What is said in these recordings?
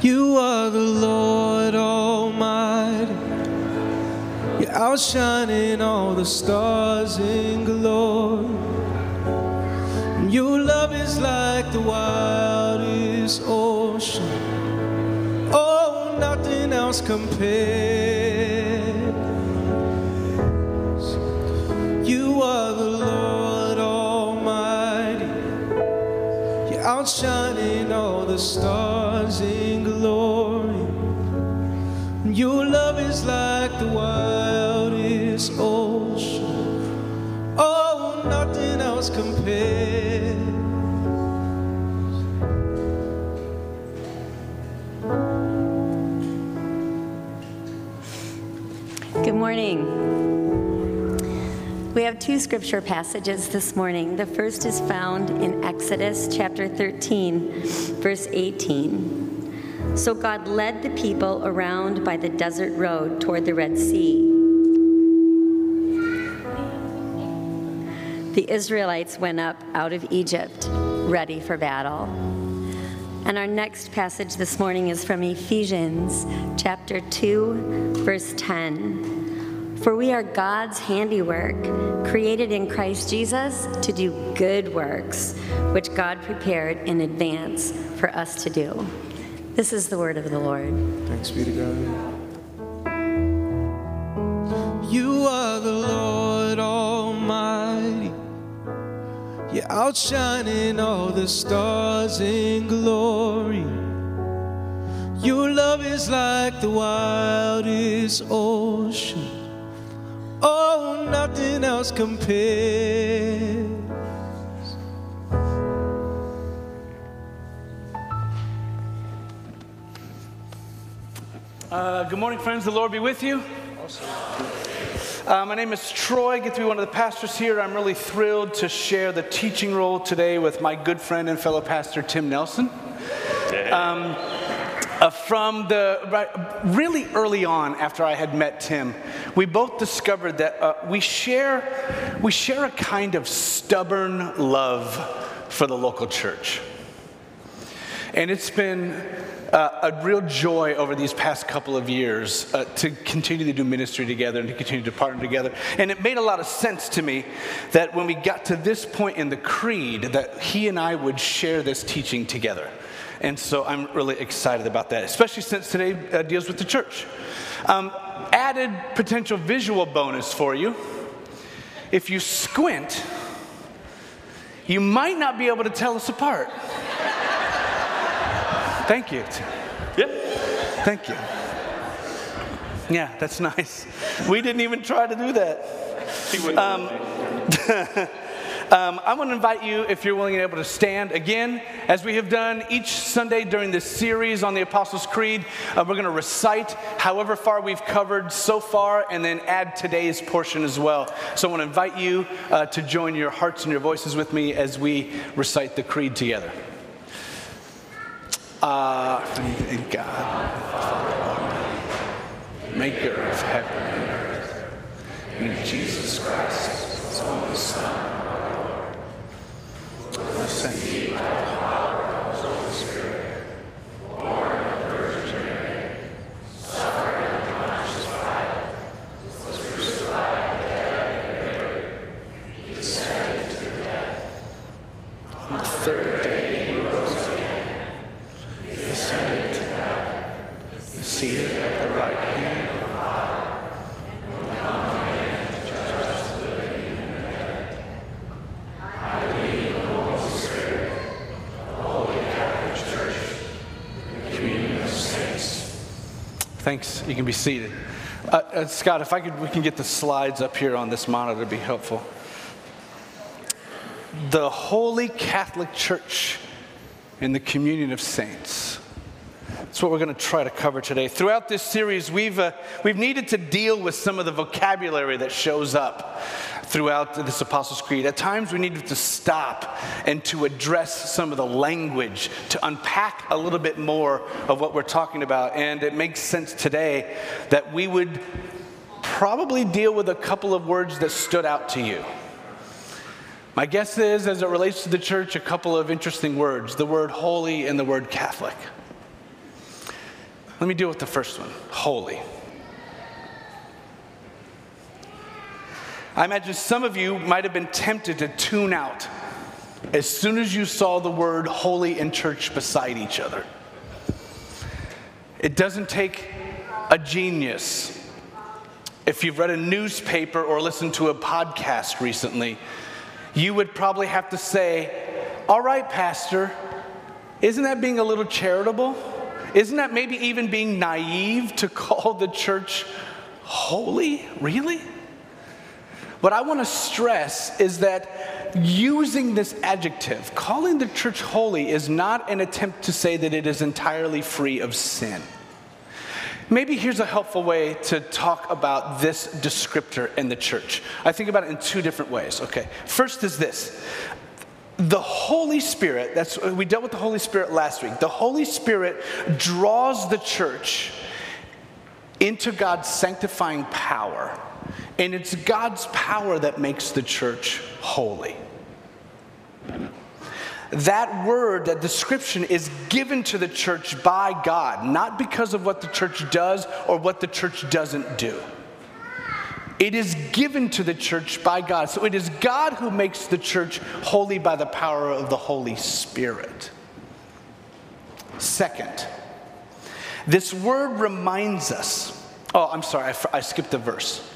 You are the Lord Almighty. You're outshining all the stars in glory. Your love is like the wildest ocean. Oh, nothing else compares. You are the Lord Almighty. You're outshining all the stars in. Your love is like the wildest ocean. Oh, nothing else compares. Good morning. We have two scripture passages this morning. The first is found in Exodus chapter 13, verse 18. So God led the people around by the desert road toward the Red Sea. The Israelites went up out of Egypt, ready for battle. And our next passage this morning is from Ephesians chapter 2, verse 10. For we are God's handiwork, created in Christ Jesus to do good works, which God prepared in advance for us to do. This is the word of the Lord. Thanks be to God. You are the Lord Almighty. You're outshining all the stars in glory. Your love is like the wildest ocean. Oh, nothing else compares. Uh, good morning, friends. The Lord be with you. Uh, my name is Troy. I get to be one of the pastors here. I'm really thrilled to share the teaching role today with my good friend and fellow pastor, Tim Nelson. Um, uh, from the really early on after I had met Tim, we both discovered that uh, we share we share a kind of stubborn love for the local church. And it's been uh, a real joy over these past couple of years uh, to continue to do ministry together and to continue to partner together. And it made a lot of sense to me that when we got to this point in the creed, that he and I would share this teaching together. And so I'm really excited about that, especially since today uh, deals with the church. Um, added potential visual bonus for you if you squint, you might not be able to tell us apart. Thank you. Yep. Thank you. Yeah, that's nice. We didn't even try to do that. Um, um, I'm going to invite you, if you're willing and able to stand again, as we have done each Sunday during this series on the Apostles' Creed. Uh, we're going to recite however far we've covered so far and then add today's portion as well. So I want to invite you uh, to join your hearts and your voices with me as we recite the Creed together. Uh, in God, maker of heaven and earth, and Jesus Christ, his only Son, who sent you by the power of the Holy Spirit, born of the Virgin Mary, suffered under Pontius Pilate, was crucified, dead, and buried. He descended to death. On the third day he rose again. He ascended to heaven, and seated at the right hand of God, and will come again to judge the living and the dead. I believe in the Holy Spirit, the Holy Catholic Church, the communion of saints. Thanks. You can be seated. Uh, uh, Scott, if I could, we can get the slides up here on this monitor, it'd be helpful. The Holy Catholic Church and the communion of saints. That's what we're going to try to cover today. Throughout this series, we've, uh, we've needed to deal with some of the vocabulary that shows up throughout this Apostles' Creed. At times, we needed to stop and to address some of the language, to unpack a little bit more of what we're talking about. And it makes sense today that we would probably deal with a couple of words that stood out to you. My guess is, as it relates to the church, a couple of interesting words the word holy and the word Catholic. Let me deal with the first one holy. I imagine some of you might have been tempted to tune out as soon as you saw the word holy and church beside each other. It doesn't take a genius. If you've read a newspaper or listened to a podcast recently, you would probably have to say, All right, Pastor, isn't that being a little charitable? Isn't that maybe even being naive to call the church holy? Really? What I want to stress is that using this adjective, calling the church holy, is not an attempt to say that it is entirely free of sin. Maybe here's a helpful way to talk about this descriptor in the church. I think about it in two different ways. Okay. First is this the Holy Spirit, that's we dealt with the Holy Spirit last week. The Holy Spirit draws the church into God's sanctifying power. And it's God's power that makes the church holy. That word, that description is given to the church by God, not because of what the church does or what the church doesn't do. It is given to the church by God. So it is God who makes the church holy by the power of the Holy Spirit. Second, this word reminds us. Oh, I'm sorry, I, I skipped a verse.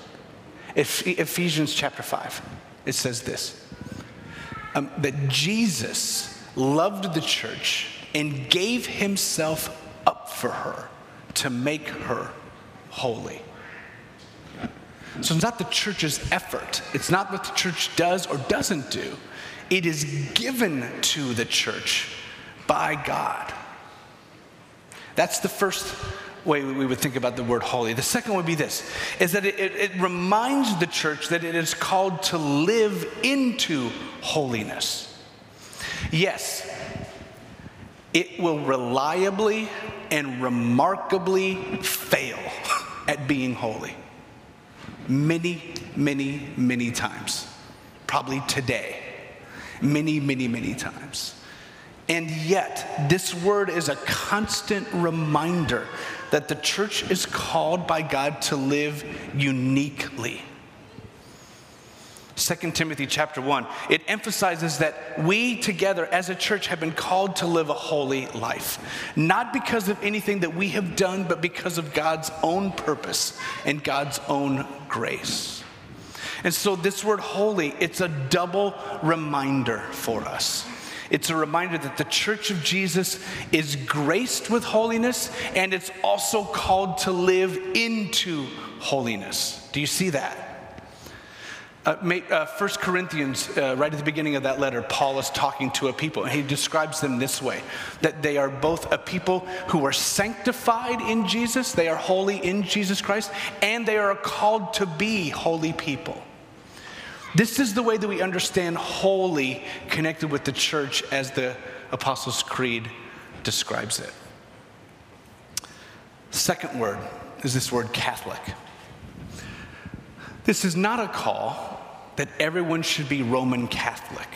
Ephesians chapter 5, it says this um, that Jesus loved the church and gave himself up for her to make her holy. So it's not the church's effort, it's not what the church does or doesn't do. It is given to the church by God. That's the first way we would think about the word holy. The second would be this is that it, it, reminds the church that it is called to live into holiness. Yes, it will reliably and remarkably fail at being holy. Many, many, many times. Probably today. Many, many, many times. And yet, this word is a constant reminder that the church is called by God to live uniquely. 2 Timothy chapter 1, it emphasizes that we together as a church have been called to live a holy life. Not because of anything that we have done, but because of God's own purpose and God's own grace. And so this word holy, it's a double reminder for us. It's a reminder that the church of Jesus is graced with holiness and it's also called to live into holiness. Do you see that? Uh, uh, 1 Corinthians, uh, right at the beginning of that letter, Paul is talking to a people, and he describes them this way that they are both a people who are sanctified in Jesus, they are holy in Jesus Christ, and they are called to be holy people. This is the way that we understand holy connected with the church as the Apostles' Creed describes it. Second word is this word Catholic. This is not a call that everyone should be Roman Catholic.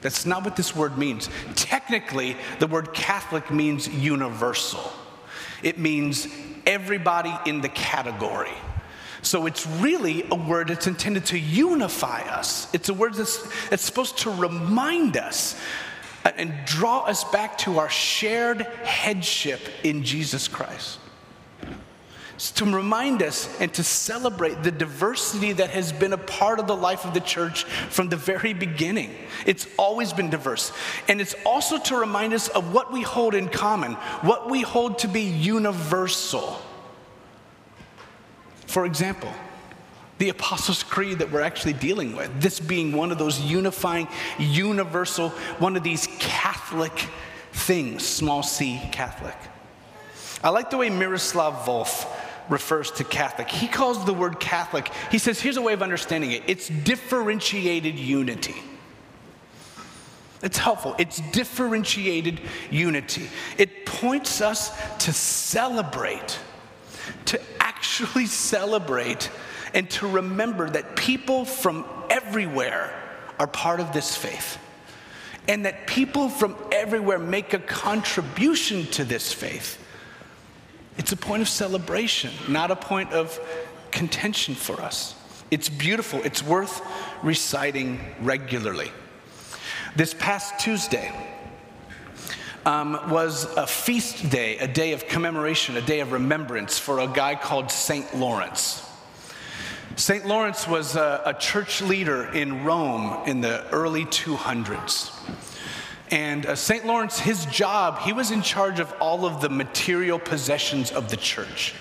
That's not what this word means. Technically, the word Catholic means universal, it means everybody in the category. So it's really a word that's intended to unify us. It's a word that's, that's supposed to remind us and draw us back to our shared headship in Jesus Christ. It's to remind us and to celebrate the diversity that has been a part of the life of the church from the very beginning. It's always been diverse. And it's also to remind us of what we hold in common, what we hold to be universal. For example, the Apostles' Creed that we're actually dealing with, this being one of those unifying, universal, one of these Catholic things, small c Catholic. I like the way Miroslav Volf refers to Catholic. He calls the word Catholic, he says, here's a way of understanding it it's differentiated unity. It's helpful. It's differentiated unity. It points us to celebrate, to actually celebrate and to remember that people from everywhere are part of this faith. And that people from everywhere make a contribution to this faith. It's a point of celebration, not a point of contention for us. It's beautiful, it's worth reciting regularly. This past Tuesday um, was a feast day, a day of commemoration, a day of remembrance for a guy called St. Lawrence. St. Lawrence was a, a church leader in Rome in the early 200s. And uh, St. Lawrence, his job, he was in charge of all of the material possessions of the church.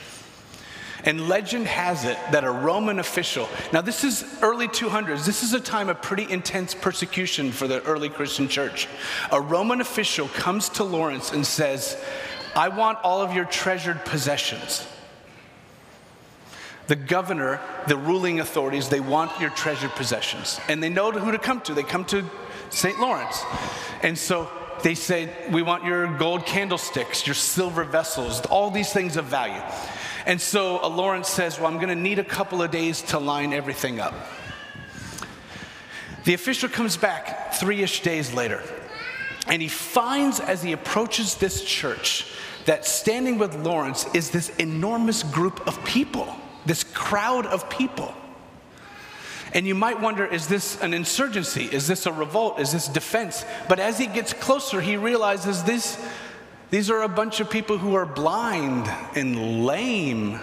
And legend has it that a Roman official, now this is early 200s, this is a time of pretty intense persecution for the early Christian church. A Roman official comes to Lawrence and says, I want all of your treasured possessions. The governor, the ruling authorities, they want your treasured possessions. And they know who to come to. They come to St. Lawrence. And so they say, We want your gold candlesticks, your silver vessels, all these things of value. And so uh, Lawrence says, Well, I'm going to need a couple of days to line everything up. The official comes back three ish days later, and he finds as he approaches this church that standing with Lawrence is this enormous group of people, this crowd of people. And you might wonder is this an insurgency? Is this a revolt? Is this defense? But as he gets closer, he realizes this, these are a bunch of people who are blind and lame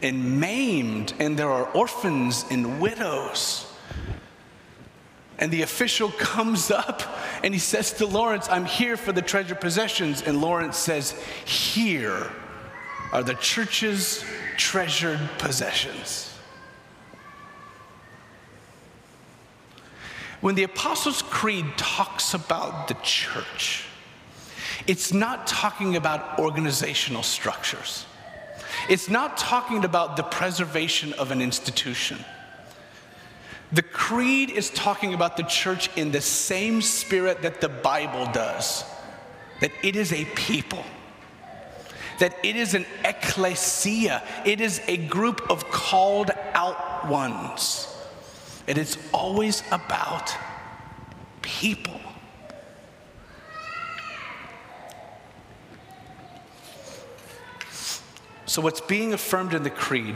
and maimed, and there are orphans and widows. And the official comes up and he says to Lawrence, I'm here for the treasure possessions. And Lawrence says, Here are the church's treasured possessions. When the Apostles' Creed talks about the church, it's not talking about organizational structures. It's not talking about the preservation of an institution. The creed is talking about the church in the same spirit that the Bible does that it is a people, that it is an ecclesia, it is a group of called out ones. And It is always about people. So, what's being affirmed in the creed,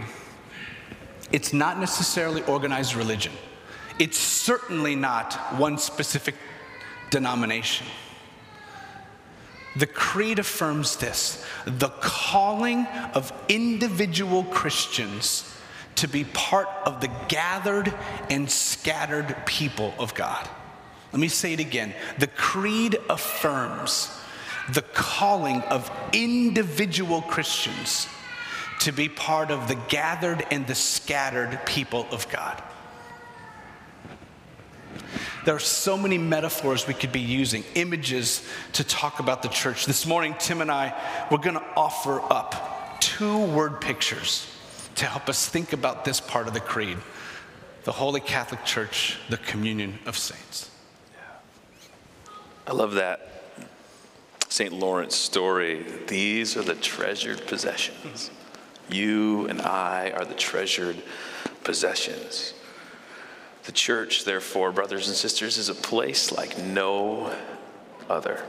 it's not necessarily organized religion. It's certainly not one specific denomination. The creed affirms this the calling of individual Christians to be part of the gathered and scattered people of God. Let me say it again. The creed affirms the calling of individual Christians to be part of the gathered and the scattered people of God. There are so many metaphors we could be using, images to talk about the church. This morning, Tim and I, we're going to offer up two word pictures to help us think about this part of the creed the Holy Catholic Church, the communion of saints. I love that St. Lawrence story. These are the treasured possessions. You and I are the treasured possessions. The church, therefore, brothers and sisters, is a place like no other.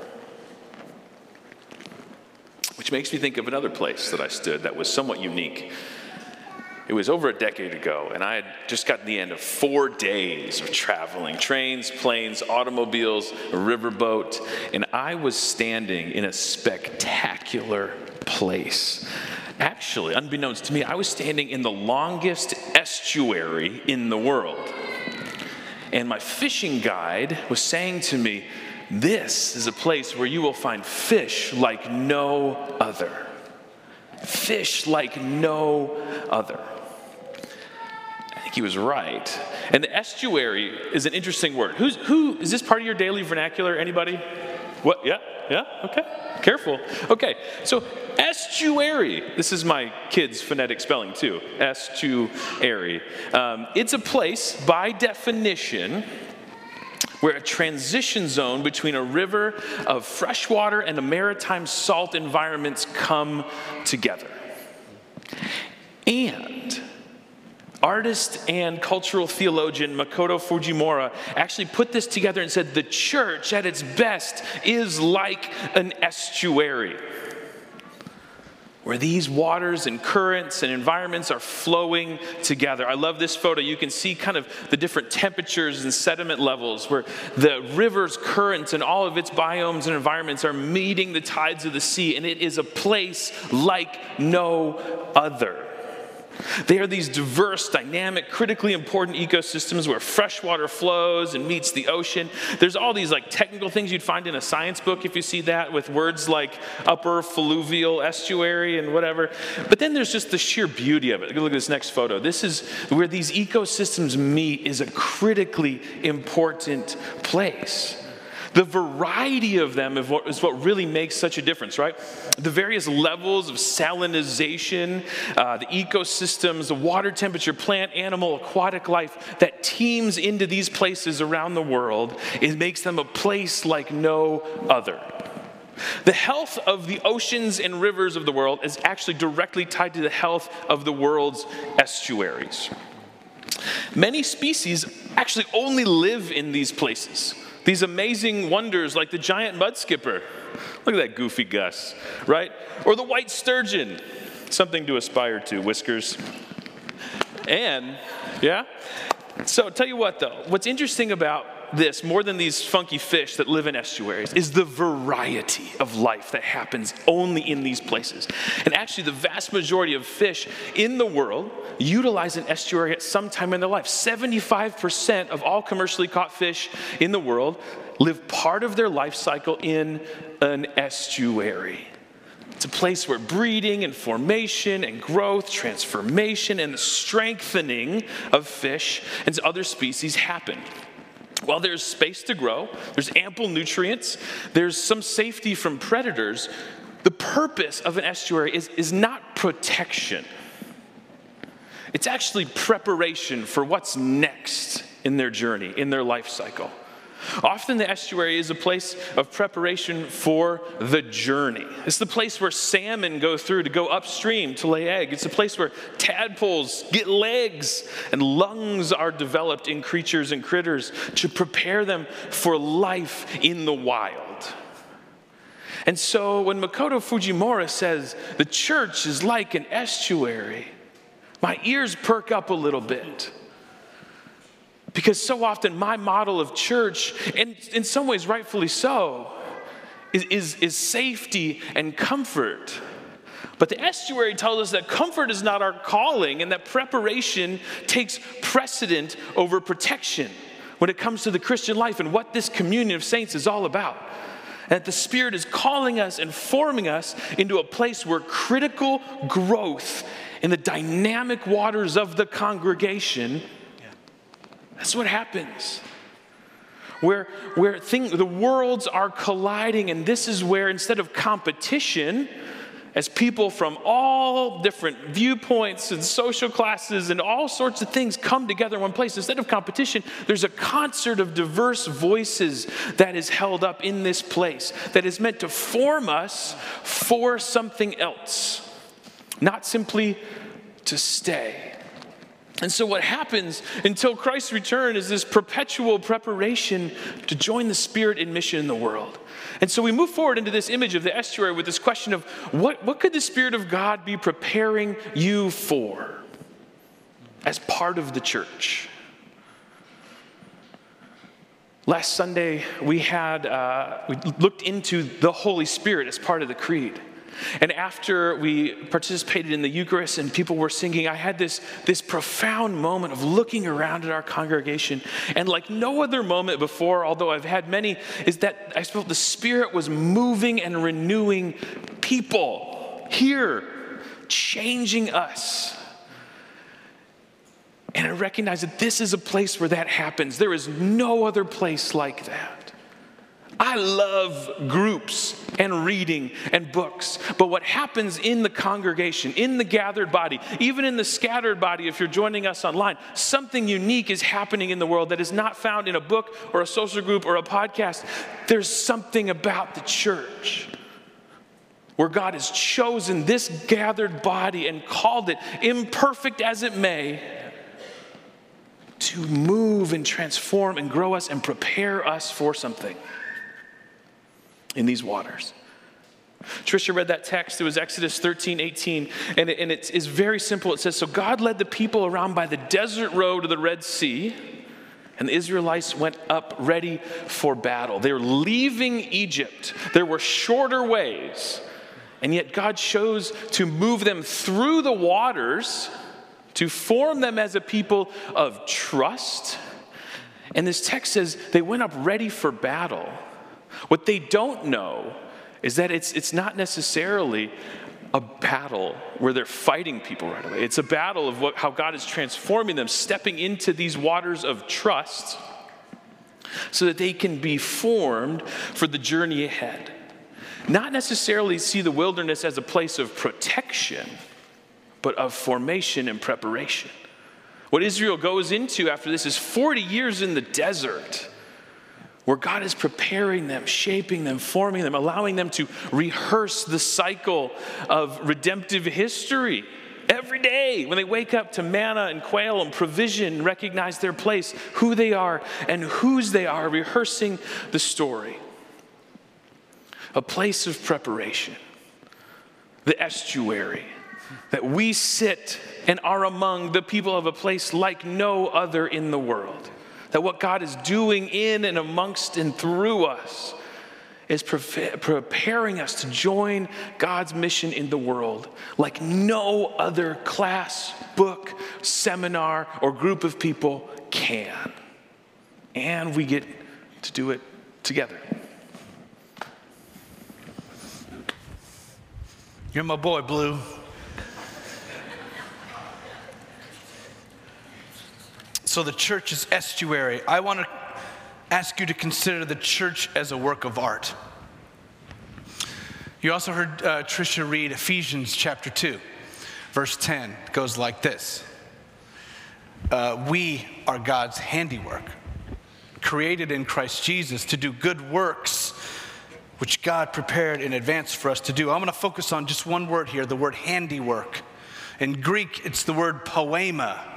Which makes me think of another place that I stood that was somewhat unique. It was over a decade ago, and I had just gotten the end of four days of traveling trains, planes, automobiles, a riverboat, and I was standing in a spectacular place. Actually, unbeknownst to me, I was standing in the longest estuary in the world. And my fishing guide was saying to me, This is a place where you will find fish like no other. Fish like no other I think he was right. And the estuary is an interesting word. Who's, who is this part of your daily vernacular? Anybody? What? Yeah, yeah, okay. Careful. Okay, so estuary. This is my kids' phonetic spelling too. Estuary. Um, it's a place, by definition, where a transition zone between a river of fresh water and a maritime salt environments come together. And artist and cultural theologian Makoto Fujimura actually put this together and said the church at its best is like an estuary. where these waters and currents and environments are flowing together. I love this photo. You can see kind of the different temperatures and sediment levels where the river's currents and all of its biomes and environments are meeting the tides of the sea, and it is a place like no other. They are these diverse, dynamic, critically important ecosystems where fresh water flows and meets the ocean. There's all these like technical things you'd find in a science book if you see that with words like upper fluvial estuary and whatever. But then there's just the sheer beauty of it. Look at this next photo. This is where these ecosystems meet is a critically important place. The variety of them is what, is what really makes such a difference, right? The various levels of salinization, uh, the ecosystems, the water temperature, plant, animal, aquatic life that teems into these places around the world, it makes them a place like no other. The health of the oceans and rivers of the world is actually directly tied to the health of the world's estuaries. Many species actually only live in these places. These amazing wonders like the giant mud skipper. Look at that goofy Gus, right? Or the white sturgeon. Something to aspire to, whiskers. And, yeah? So, tell you what though, what's interesting about this more than these funky fish that live in estuaries is the variety of life that happens only in these places. And actually, the vast majority of fish in the world utilize an estuary at some time in their life. 75% of all commercially caught fish in the world live part of their life cycle in an estuary. It's a place where breeding and formation and growth, transformation, and the strengthening of fish and other species happen. While there's space to grow, there's ample nutrients, there's some safety from predators, the purpose of an estuary is, is not protection. It's actually preparation for what's next in their journey, in their life cycle. Often the estuary is a place of preparation for the journey. It's the place where salmon go through to go upstream to lay egg. It's a place where tadpoles get legs and lungs are developed in creatures and critters to prepare them for life in the wild. And so when Makoto Fujimura says the church is like an estuary, my ears perk up a little bit. Because so often my model of church, and in some ways rightfully so, is, is, is safety and comfort. But the estuary tells us that comfort is not our calling and that preparation takes precedent over protection when it comes to the Christian life and what this communion of saints is all about. And that the Spirit is calling us and forming us into a place where critical growth in the dynamic waters of the congregation that's what happens. Where, where thing, the worlds are colliding, and this is where instead of competition, as people from all different viewpoints and social classes and all sorts of things come together in one place. Instead of competition, there's a concert of diverse voices that is held up in this place that is meant to form us for something else, not simply to stay. And so, what happens until Christ's return is this perpetual preparation to join the Spirit in mission in the world. And so, we move forward into this image of the estuary with this question of what, what could the Spirit of God be preparing you for as part of the church? Last Sunday, we had uh, we looked into the Holy Spirit as part of the creed. And after we participated in the Eucharist and people were singing, I had this, this profound moment of looking around at our congregation. And like no other moment before, although I've had many, is that I felt the Spirit was moving and renewing people here, changing us. And I recognize that this is a place where that happens. There is no other place like that. I love groups and reading and books. But what happens in the congregation, in the gathered body, even in the scattered body, if you're joining us online, something unique is happening in the world that is not found in a book or a social group or a podcast. There's something about the church where God has chosen this gathered body and called it, imperfect as it may, to move and transform and grow us and prepare us for something in these waters. Trisha read that text. It was Exodus 13, 18. And, it, and it's, it's very simple. It says So God led the people around by the desert road to the Red Sea, and the Israelites went up ready for battle. They were leaving Egypt. There were shorter ways, and yet God chose to move them through the waters to form them as a people of trust. And this text says they went up ready for battle. What they don't know is that it's, it's not necessarily a battle where they're fighting people right away. It's a battle of what, how God is transforming them, stepping into these waters of trust so that they can be formed for the journey ahead. Not necessarily see the wilderness as a place of protection, but of formation and preparation. What Israel goes into after this is 40 years in the desert where God is preparing them, shaping them, forming them, allowing them to rehearse the cycle of redemptive history. Every day, when they wake up to manna and quail and provision, recognize their place, who they are, and whose they are, rehearsing the story. A place of preparation, the estuary, that we sit and are among the people of a place like no other in the world. That what God is doing in and amongst and through us is pre- preparing us to join God's mission in the world like no other class, book, seminar, or group of people can. And we get to do it together. You're my boy, Blue. So the church is estuary. I want to ask you to consider the church as a work of art. You also heard uh, Trisha read Ephesians chapter 2, verse 10. It goes like this uh, We are God's handiwork, created in Christ Jesus to do good works which God prepared in advance for us to do. I'm going to focus on just one word here the word handiwork. In Greek, it's the word poema.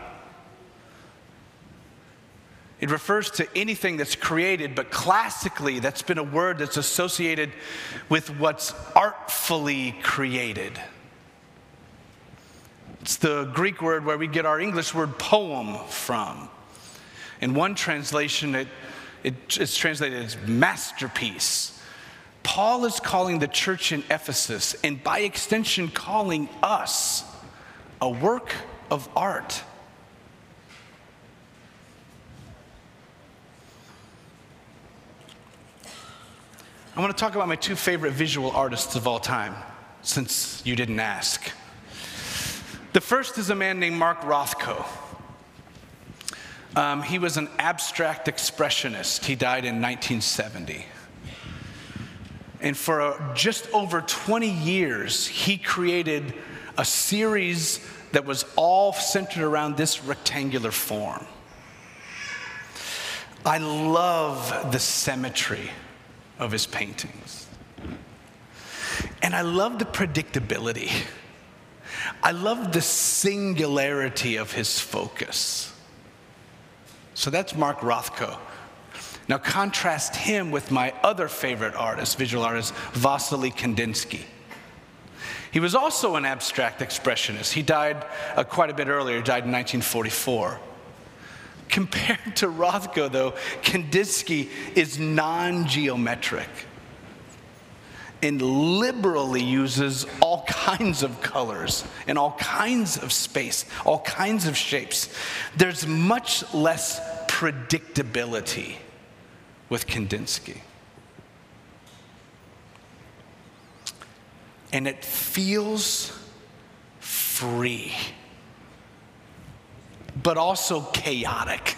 It refers to anything that's created, but classically, that's been a word that's associated with what's artfully created. It's the Greek word where we get our English word poem from. In one translation, it, it, it's translated as masterpiece. Paul is calling the church in Ephesus, and by extension, calling us a work of art. I want to talk about my two favorite visual artists of all time, since you didn't ask. The first is a man named Mark Rothko. Um, he was an abstract expressionist. He died in 1970. And for uh, just over 20 years, he created a series that was all centered around this rectangular form. I love the symmetry of his paintings. And I love the predictability. I love the singularity of his focus. So that's Mark Rothko. Now contrast him with my other favorite artist, visual artist, Vasily Kandinsky. He was also an abstract expressionist. He died uh, quite a bit earlier, he died in 1944. Compared to Rothko, though, Kandinsky is non geometric and liberally uses all kinds of colors and all kinds of space, all kinds of shapes. There's much less predictability with Kandinsky. And it feels free but also chaotic.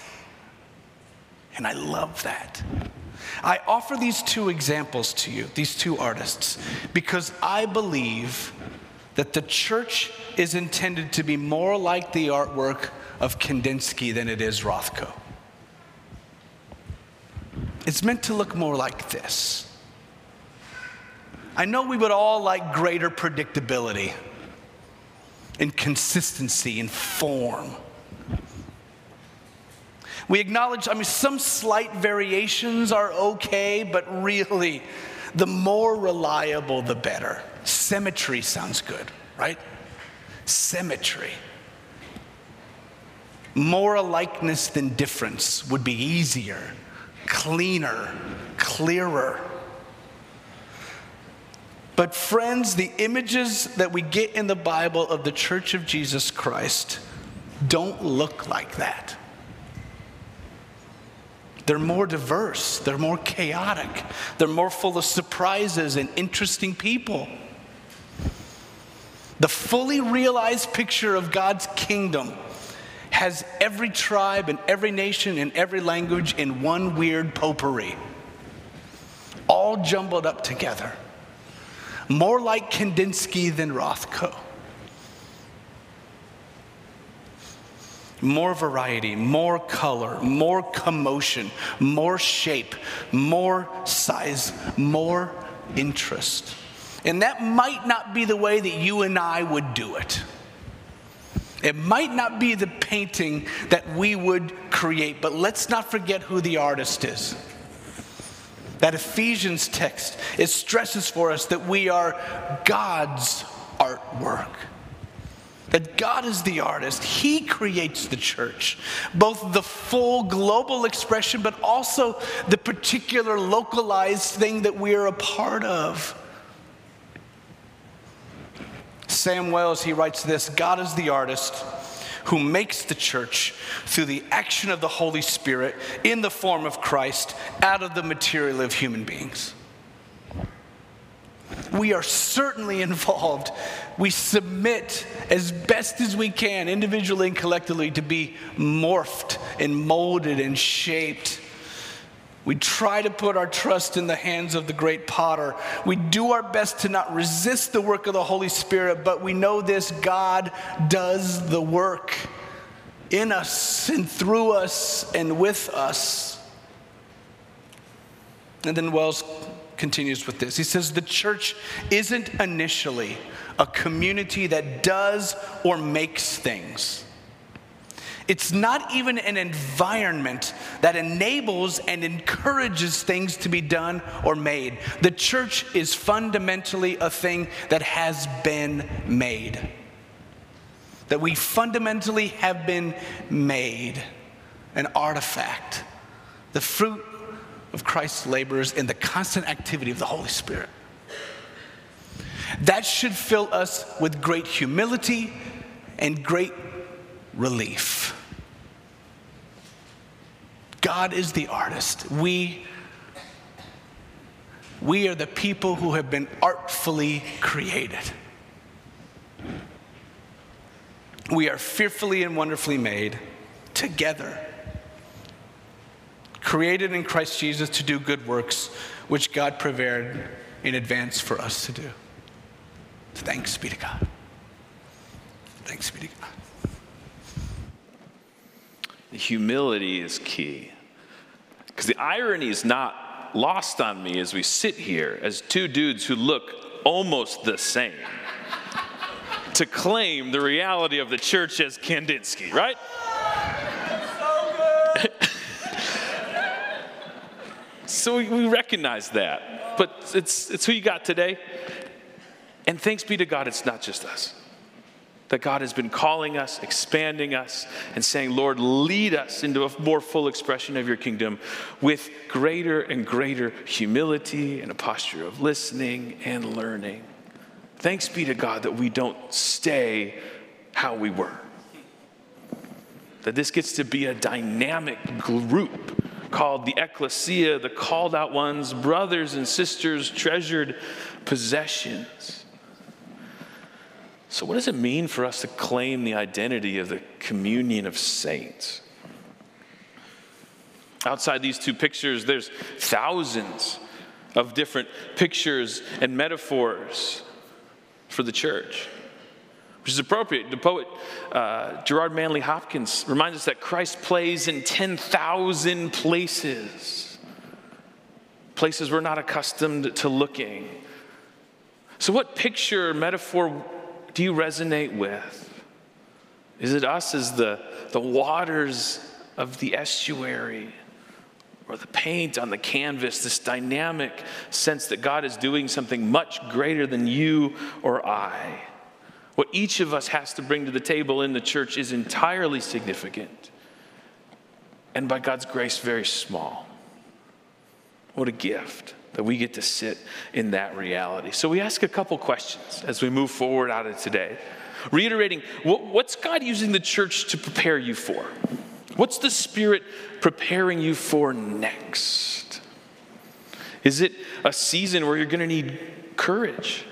And I love that. I offer these two examples to you, these two artists, because I believe that the church is intended to be more like the artwork of Kandinsky than it is Rothko. It's meant to look more like this. I know we would all like greater predictability and consistency and form. We acknowledge, I mean, some slight variations are okay, but really, the more reliable, the better. Symmetry sounds good, right? Symmetry. More alikeness than difference would be easier, cleaner, clearer. But, friends, the images that we get in the Bible of the Church of Jesus Christ don't look like that. They're more diverse, they're more chaotic, they're more full of surprises and interesting people. The fully realized picture of God's kingdom has every tribe and every nation and every language in one weird potpourri, all jumbled up together. More like Kandinsky than Rothko. More variety, more color, more commotion, more shape, more size, more interest. And that might not be the way that you and I would do it. It might not be the painting that we would create, but let's not forget who the artist is. That Ephesians text, it stresses for us that we are God's artwork. That God is the artist. He creates the church, both the full global expression, but also the particular localized thing that we are a part of. Sam Wells, he writes this God is the artist who makes the church through the action of the Holy Spirit in the form of Christ out of the material of human beings. We are certainly involved. We submit as best as we can, individually and collectively, to be morphed and molded and shaped we try to put our trust in the hands of the great potter. We do our best to not resist the work of the Holy Spirit, but we know this God does the work in us and through us and with us. And then Wells continues with this. He says, The church isn't initially a community that does or makes things. It's not even an environment that enables and encourages things to be done or made. The church is fundamentally a thing that has been made. That we fundamentally have been made an artifact, the fruit of Christ's labors in the constant activity of the Holy Spirit. That should fill us with great humility and great relief. God is the artist. We, we are the people who have been artfully created. We are fearfully and wonderfully made together, created in Christ Jesus to do good works, which God prepared in advance for us to do. Thanks be to God. Thanks be to God. The humility is key. Because the irony is not lost on me as we sit here as two dudes who look almost the same to claim the reality of the church as Kandinsky, right? So we recognize that. But it's, it's who you got today. And thanks be to God, it's not just us that God has been calling us, expanding us, and saying, Lord, lead us into a more full expression of your kingdom with greater and greater humility and a posture of listening and learning. Thanks be to God that we don't stay how we were. That this gets to be a dynamic group called the ecclesia, the called out ones, brothers and sisters, treasured possessions. So, what does it mean for us to claim the identity of the communion of saints? Outside these two pictures, there's thousands of different pictures and metaphors for the church, which is appropriate. The poet uh, Gerard Manley Hopkins reminds us that Christ plays in 10,000 places, places we're not accustomed to looking. So, what picture, metaphor do you resonate with? Is it us as the, the waters of the estuary? or the paint on the canvas, this dynamic sense that God is doing something much greater than you or I. What each of us has to bring to the table in the church is entirely significant. And by God's grace, very small. What a gift that we get to sit in that reality. So we ask a couple questions as we move forward out of today. Reiterating, what's God using the church to prepare you for? What's the Spirit preparing you for next? Is it a season where you're going to need courage?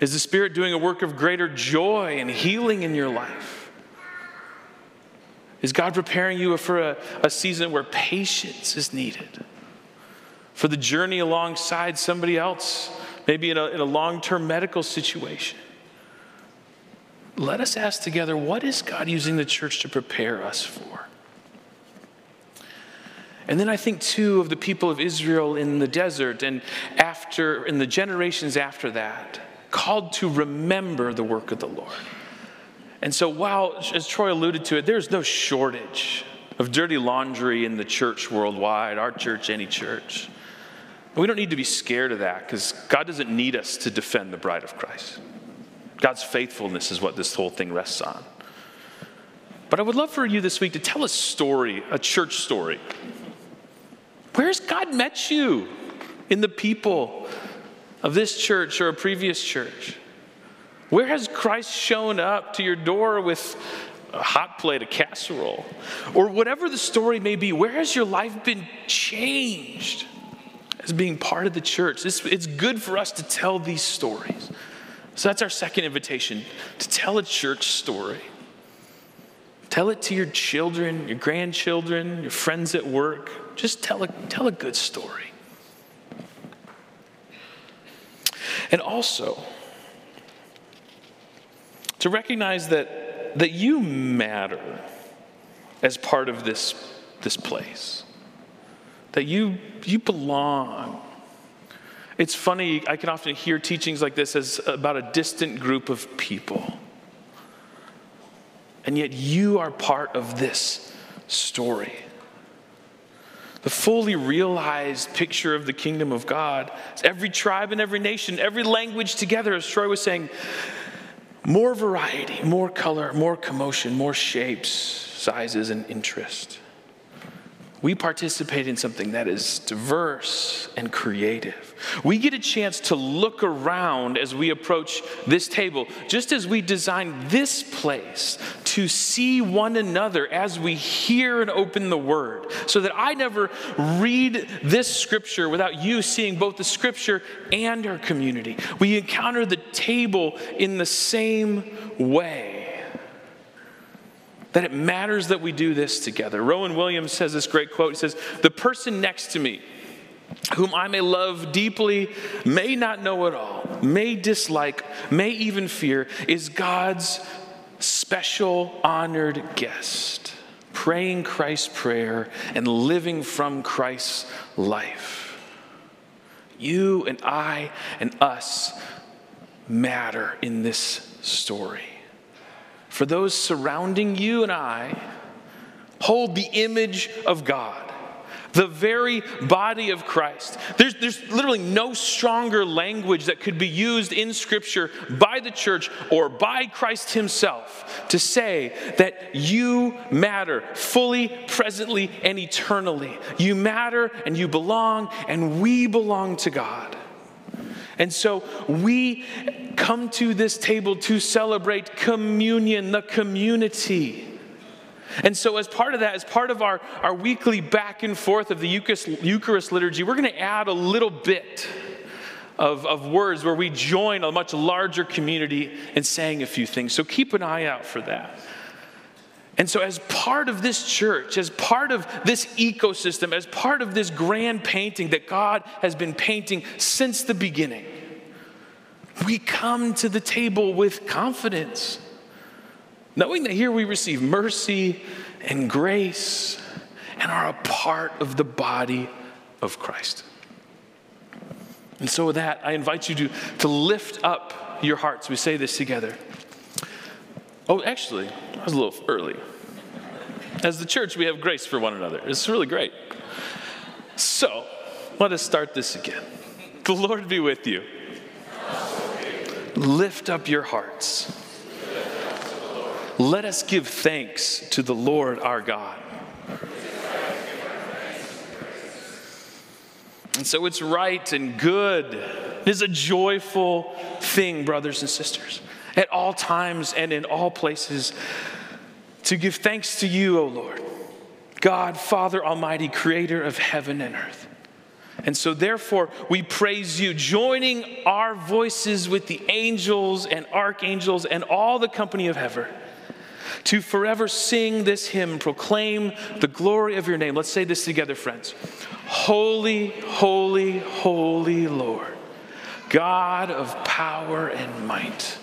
Is the Spirit doing a work of greater joy and healing in your life? Is God preparing you for a, a season where patience is needed? For the journey alongside somebody else, maybe in a, in a long term medical situation? let us ask together what is God using the church to prepare us for? And then I think too of the people of Israel in the desert and after in the generations after that, called to remember the work of the Lord. And so while as Troy alluded to it, there's no shortage of dirty laundry in the church worldwide, our church, any church. we don't need to be scared of that because God doesn't need us to defend the bride of Christ. God's faithfulness is what this whole thing rests on. But I would love for you this week to tell a story, a church story. Where's God met you in the people of this church or a previous church? Where has Christ shown up to your door with a hot plate, a casserole, or whatever the story may be? Where has your life been changed as being part of the church? It's, it's good for us to tell these stories. So that's our second invitation to tell a church story. Tell it to your children, your grandchildren, your friends at work. Just tell a, tell a good story. And also, to recognize that, that you matter as part of this, this place, that you, you belong it's funny, I can often hear teachings like this as about a distant group of people. And yet you are part of this story. The fully realized picture of the kingdom of God every tribe and every nation, every language together, as Troy was saying, more variety, more color, more commotion, more shapes, sizes, and interest we participate in something that is diverse and creative. We get a chance to look around as we approach this table, just as we design this place to see one another as we hear and open the word, so that I never read this scripture without you seeing both the scripture and our community. We encounter the table in the same way that it matters that we do this together. Rowan Williams says this great quote. He says, The person next to me, whom I may love deeply, may not know at all, may dislike, may even fear, is God's special honored guest, praying Christ's prayer and living from Christ's life. You and I and us matter in this story for those surrounding you and I hold the image of God, the very body of Christ. There's, there's literally no stronger language that could be used in Scripture by the church or by Christ Himself to say that you matter fully, presently, and eternally. You matter and you belong, and we belong to God. And so we come to this table to celebrate communion, the community. And so, as part of that, as part of our, our weekly back and forth of the Eucharist, Eucharist liturgy, we're going to add a little bit of, of words where we join a much larger community in saying a few things. So, keep an eye out for that. And so, as part of this church, as part of this ecosystem, as part of this grand painting that God has been painting since the beginning, we come to the table with confidence, knowing that here we receive mercy and grace and are a part of the body of Christ. And so, with that, I invite you to, to lift up your hearts. We say this together. Oh, actually, I was a little early. As the church, we have grace for one another. It's really great. So, let us start this again. The Lord be with you. Lift up your hearts. Let us give thanks to the Lord our God. And so it's right and good. It is a joyful thing, brothers and sisters, at all times and in all places, to give thanks to you, O Lord, God, Father Almighty, creator of heaven and earth. And so, therefore, we praise you, joining our voices with the angels and archangels and all the company of heaven to forever sing this hymn, proclaim the glory of your name. Let's say this together, friends. Holy, holy, holy Lord, God of power and might,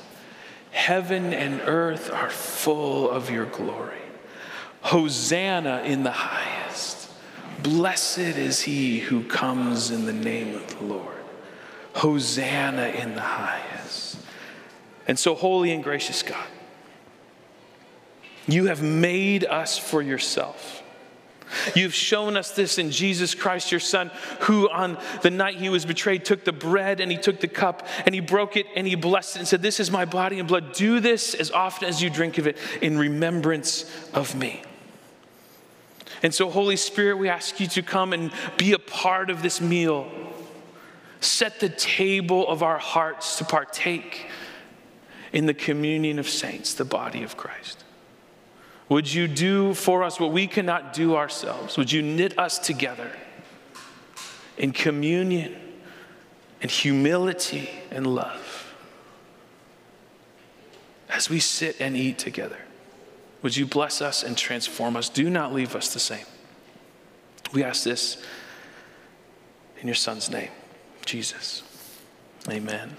heaven and earth are full of your glory. Hosanna in the highest. Blessed is he who comes in the name of the Lord. Hosanna in the highest. And so, holy and gracious God, you have made us for yourself. You've shown us this in Jesus Christ, your Son, who on the night he was betrayed took the bread and he took the cup and he broke it and he blessed it and said, This is my body and blood. Do this as often as you drink of it in remembrance of me. And so, Holy Spirit, we ask you to come and be a part of this meal. Set the table of our hearts to partake in the communion of saints, the body of Christ. Would you do for us what we cannot do ourselves? Would you knit us together in communion and humility and love as we sit and eat together? Would you bless us and transform us? Do not leave us the same. We ask this in your Son's name, Jesus. Amen.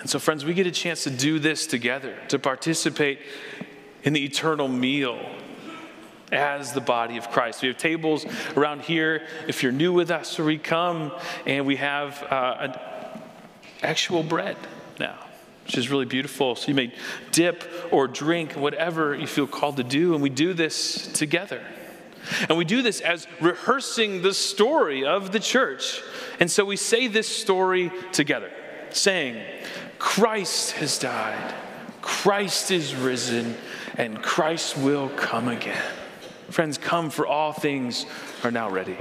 And so, friends, we get a chance to do this together, to participate in the eternal meal as the body of Christ. We have tables around here. If you're new with us, we come and we have uh, actual bread now, which is really beautiful. So you may dip or drink, whatever you feel called to do, and we do this together. And we do this as rehearsing the story of the church. And so we say this story together, saying, Christ has died, Christ is risen and Christ will come again. Friends, come for all things are now ready.